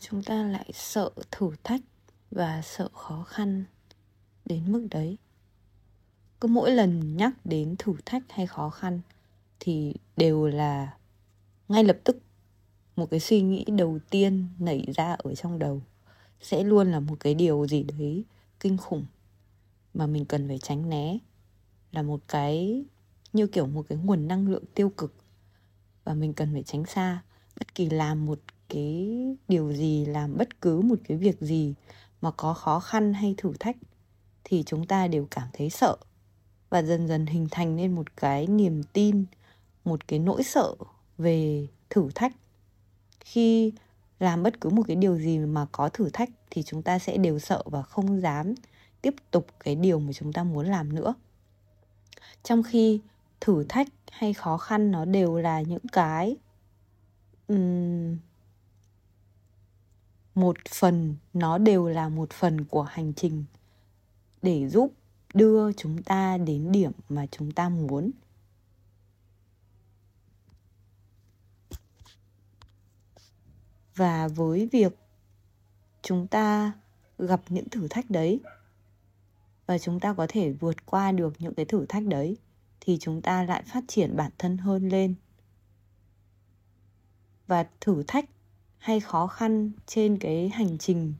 chúng ta lại sợ thử thách và sợ khó khăn đến mức đấy? Cứ mỗi lần nhắc đến thử thách hay khó khăn thì đều là ngay lập tức một cái suy nghĩ đầu tiên nảy ra ở trong đầu. Sẽ luôn là một cái điều gì đấy kinh khủng mà mình cần phải tránh né. Là một cái, như kiểu một cái nguồn năng lượng tiêu cực và mình cần phải tránh xa. Bất kỳ làm một cái điều gì làm bất cứ một cái việc gì mà có khó khăn hay thử thách thì chúng ta đều cảm thấy sợ. Và dần dần hình thành nên một cái niềm tin một cái nỗi sợ về thử thách. Khi làm bất cứ một cái điều gì mà có thử thách thì chúng ta sẽ đều sợ và không dám tiếp tục cái điều mà chúng ta muốn làm nữa. Trong khi thử thách hay khó khăn nó đều là những cái um, một phần, nó đều là một phần của hành trình để giúp đưa chúng ta đến điểm mà chúng ta muốn. Và với việc chúng ta gặp những thử thách đấy và chúng ta có thể vượt qua được những cái thử thách đấy, thì chúng ta lại phát triển bản thân hơn lên. Và thử thách hay khó khăn trên cái hành trình,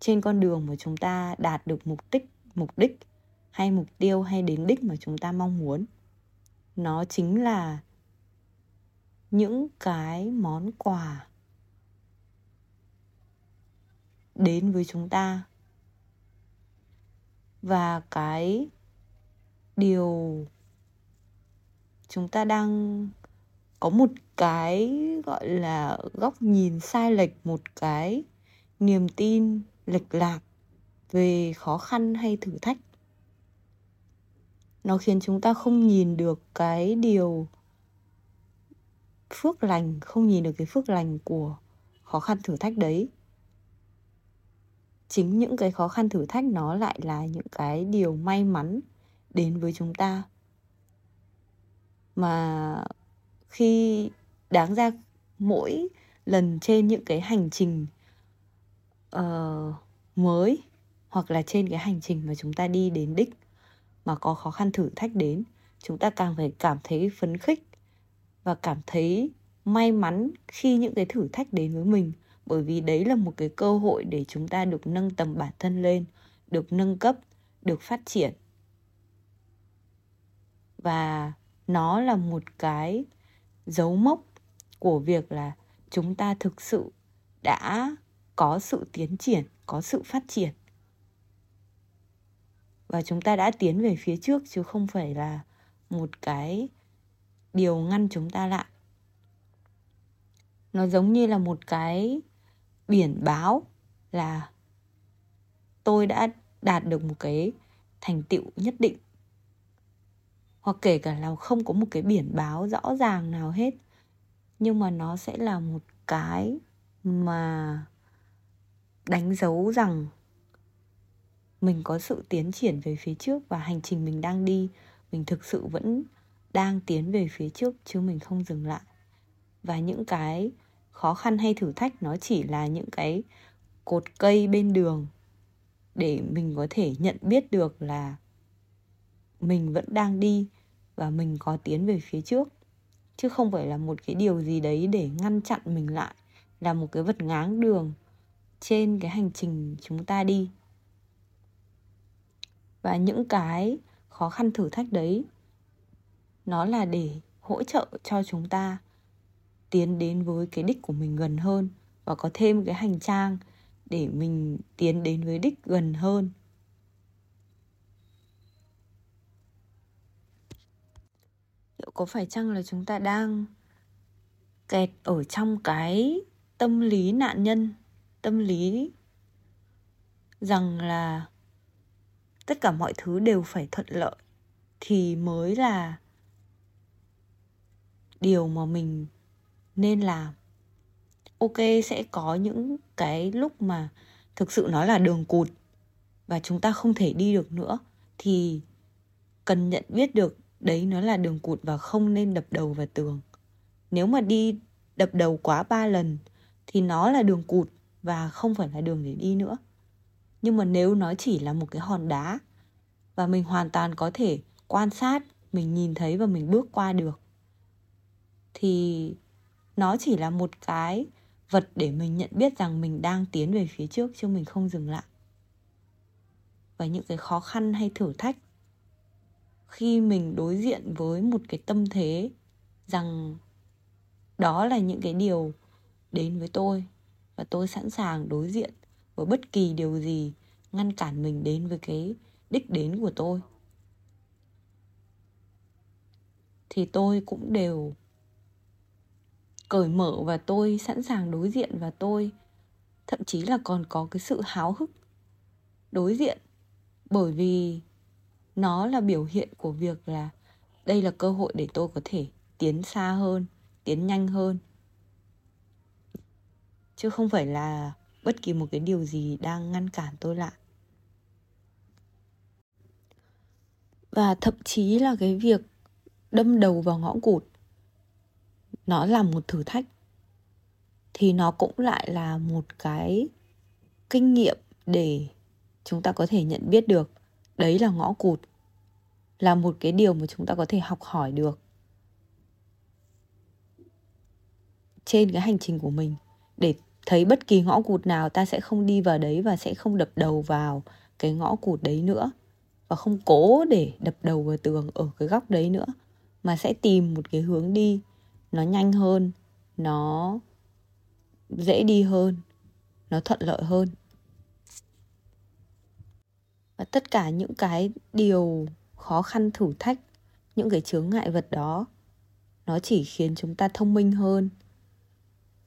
trên con đường mà chúng ta đạt được mục đích mục đích hay mục tiêu hay đến đích mà chúng ta mong muốn. Nó chính là những cái món quà đến với chúng ta. Và cái điều chúng ta đang có một cái gọi là góc nhìn sai lệch, một cái niềm tin lệch lạc về khó khăn hay thử thách. Nó khiến chúng ta không nhìn được cái điều phước lành, không nhìn được cái phước lành của khó khăn thử thách đấy. Chính những cái khó khăn thử thách nó lại là những cái điều may mắn đến với chúng ta. Mà khi đáng ra mỗi lần trên những cái hành trình uh, mới hoặc là trên cái hành trình mà chúng ta đi đến đích mà có khó khăn thử thách đến chúng ta càng phải cảm thấy phấn khích và cảm thấy may mắn khi những cái thử thách đến với mình. Bởi vì đấy là một cái cơ hội để chúng ta được nâng tầm bản thân lên được nâng cấp được phát triển. Và nó là một cái dấu mốc của việc là chúng ta thực sự đã có sự tiến triển, có sự phát triển. Và chúng ta đã tiến về phía trước, chứ không phải là một cái điều ngăn chúng ta lại. Nó giống như là một cái biển báo là tôi đã đạt được một cái thành tựu nhất định hoặc kể cả là không có một cái biển báo rõ ràng nào hết. Nhưng mà nó sẽ là một cái mà đánh dấu rằng mình có sự tiến triển về phía trước và hành trình mình đang đi. Mình thực sự vẫn đang tiến về phía trước chứ mình không dừng lại. Và những cái khó khăn hay thử thách nó chỉ là những cái cột cây bên đường để mình có thể nhận biết được là mình vẫn đang đi và mình có tiến về phía trước. Chứ không phải là một cái điều gì đấy để ngăn chặn mình lại, là một cái vật ngáng đường trên cái hành trình chúng ta đi. Và những cái khó khăn thử thách đấy, nó là để hỗ trợ cho chúng ta tiến đến với cái đích của mình gần hơn và có thêm cái hành trang để mình tiến đến với đích gần hơn. Có phải chăng là chúng ta đang kẹt ở trong cái tâm lý nạn nhân, tâm lý rằng là tất cả mọi thứ đều phải thuận lợi thì mới là điều mà mình nên làm? Ok, sẽ có những cái lúc mà thực sự nó là đường cụt và chúng ta không thể đi được nữa thì cần nhận biết được đấy nó là đường cụt và không nên đập đầu vào tường. Nếu mà đi đập đầu quá ba lần, thì nó là đường cụt và không phải là đường để đi nữa. Nhưng mà nếu nó chỉ là một cái hòn đá, và mình hoàn toàn có thể quan sát, mình nhìn thấy và mình bước qua được, thì nó chỉ là một cái vật để mình nhận biết rằng mình đang tiến về phía trước chứ mình không dừng lại. Và những cái khó khăn hay thử thách khi mình đối diện với một cái tâm thế rằng đó là những cái điều đến với tôi và tôi sẵn sàng đối diện với bất kỳ điều gì ngăn cản mình đến với cái đích đến của tôi. Thì tôi cũng đều cởi mở và tôi sẵn sàng đối diện và tôi thậm chí là còn có cái sự háo hức đối diện bởi vì nó là biểu hiện của việc là đây là cơ hội để tôi có thể tiến xa hơn, tiến nhanh hơn. Chứ không phải là bất kỳ một cái điều gì đang ngăn cản tôi lại. Và thậm chí là cái việc đâm đầu vào ngõ cụt, nó là một thử thách. Thì nó cũng lại là một cái kinh nghiệm để chúng ta có thể nhận biết được đấy là ngõ cụt. Là một cái điều mà chúng ta có thể học hỏi được. Trên cái hành trình của mình, để thấy bất kỳ ngõ cụt nào, ta sẽ không đi vào đấy và sẽ không đập đầu vào cái ngõ cụt đấy nữa. Và không cố để đập đầu vào tường ở cái góc đấy nữa, mà sẽ tìm một cái hướng đi. Nó nhanh hơn, nó dễ đi hơn, nó thuận lợi hơn tất cả những cái điều khó khăn thử thách, những cái chướng ngại vật đó, nó chỉ khiến chúng ta thông minh hơn,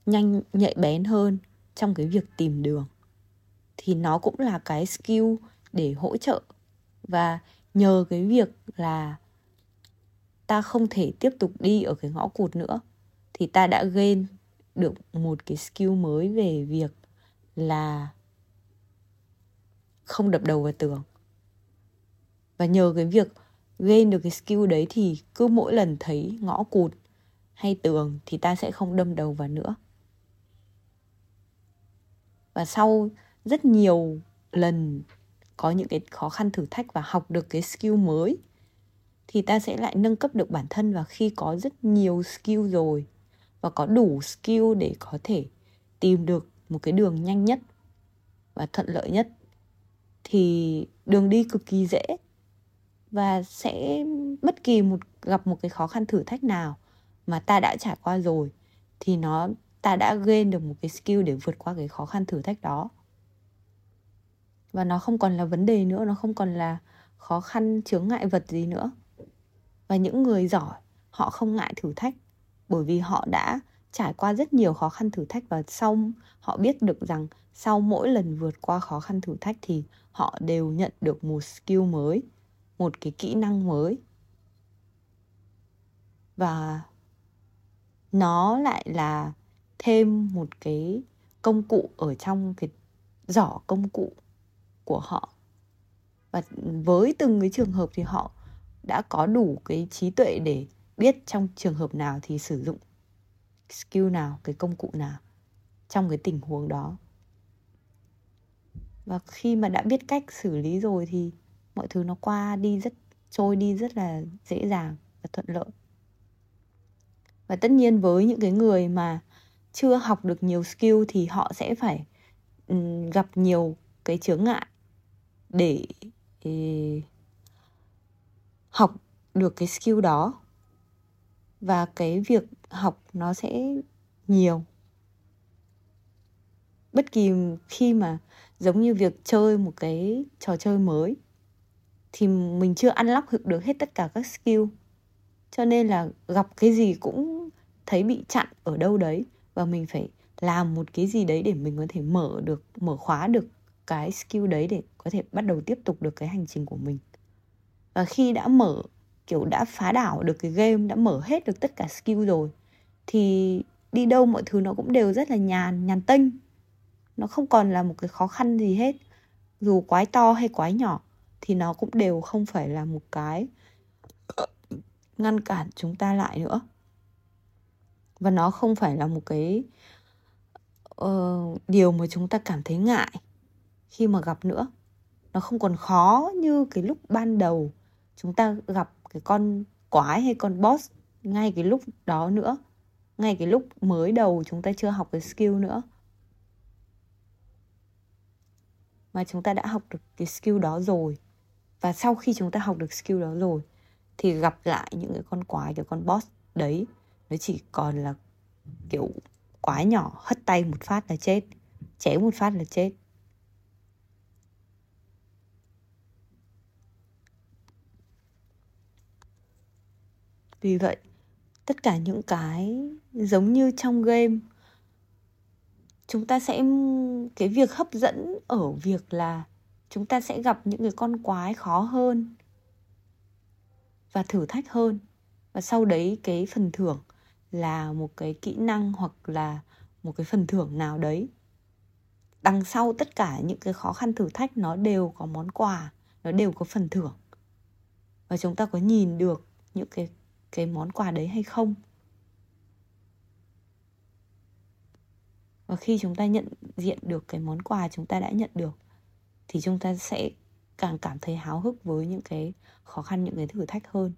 nhanh, nhạy bén hơn trong cái việc tìm đường. Thì nó cũng là cái skill để hỗ trợ. Và nhờ cái việc là ta không thể tiếp tục đi ở cái ngõ cụt nữa, thì ta đã gain được một cái skill mới về việc là không đập đầu vào tường. Và nhờ cái việc gain được cái skill đấy thì cứ mỗi lần thấy ngõ cụt hay tường thì ta sẽ không đâm đầu vào nữa. Và sau rất nhiều lần có những cái khó khăn thử thách và học được cái skill mới thì ta sẽ lại nâng cấp được bản thân và khi có rất nhiều skill rồi và có đủ skill để có thể tìm được một cái đường nhanh nhất và thuận lợi nhất thì đường đi cực kỳ dễ và sẽ bất kỳ một, gặp một cái khó khăn thử thách nào mà ta đã trải qua rồi thì nó, ta đã gain được một cái skill để vượt qua cái khó khăn thử thách đó. Và nó không còn là vấn đề nữa, nó không còn là khó khăn, chướng ngại vật gì nữa. Và những người giỏi, họ không ngại thử thách bởi vì họ đã trải qua rất nhiều khó khăn thử thách và sau họ biết được rằng sau mỗi lần vượt qua khó khăn thử thách thì họ đều nhận được một skill mới, một cái kỹ năng mới. Và nó lại là thêm một cái công cụ ở trong cái giỏ công cụ của họ. Và với từng cái trường hợp thì họ đã có đủ cái trí tuệ để biết trong trường hợp nào thì sử dụng skill nào, cái công cụ nào trong cái tình huống đó. Và khi mà đã biết cách xử lý rồi thì mọi thứ nó qua đi rất, trôi đi rất là dễ dàng và thuận lợi. Và tất nhiên với những cái người mà chưa học được nhiều skill thì họ sẽ phải gặp nhiều cái chướng ngại để học được cái skill đó. Và cái việc học nó sẽ nhiều. Bất kỳ khi mà giống như việc chơi một cái trò chơi mới, thì mình chưa unlock được hết tất cả các skill. Cho nên là gặp cái gì cũng thấy bị chặn ở đâu đấy và mình phải làm một cái gì đấy để mình có thể mở được, mở khóa được cái skill đấy để có thể bắt đầu tiếp tục được cái hành trình của mình. Và khi đã mở kiểu đã phá đảo được cái game đã mở hết được tất cả skill rồi thì đi đâu mọi thứ nó cũng đều rất là nhàn nhàn tinh nó không còn là một cái khó khăn gì hết. Dù quái to hay quái nhỏ thì nó cũng đều không phải là một cái ngăn cản chúng ta lại nữa. Và nó không phải là một cái uh, điều mà chúng ta cảm thấy ngại khi mà gặp nữa. Nó không còn khó như cái lúc ban đầu chúng ta gặp cái con quái hay con boss ngay cái lúc đó nữa, ngay cái lúc mới đầu chúng ta chưa học cái skill nữa. Mà chúng ta đã học được cái skill đó rồi. Và sau khi chúng ta học được skill đó rồi, thì gặp lại những cái con quái, cái con boss đấy. Nó chỉ còn là kiểu quái nhỏ, hất tay một phát là chết, chém một phát là chết. Vì vậy, tất cả những cái giống như trong game, chúng ta sẽ, cái việc hấp dẫn ở việc là chúng ta sẽ gặp những cái con quái khó hơn và thử thách hơn. Và sau đấy cái phần thưởng là một cái kỹ năng hoặc là một cái phần thưởng nào đấy. Đằng sau tất cả những cái khó khăn thử thách, nó đều có món quà, nó đều có phần thưởng. Và chúng ta có nhìn được những cái cái món quà đấy hay không? Và khi chúng ta nhận diện được cái món quà chúng ta đã nhận được, thì chúng ta sẽ càng cảm thấy háo hức với những cái khó khăn, những cái thử thách hơn.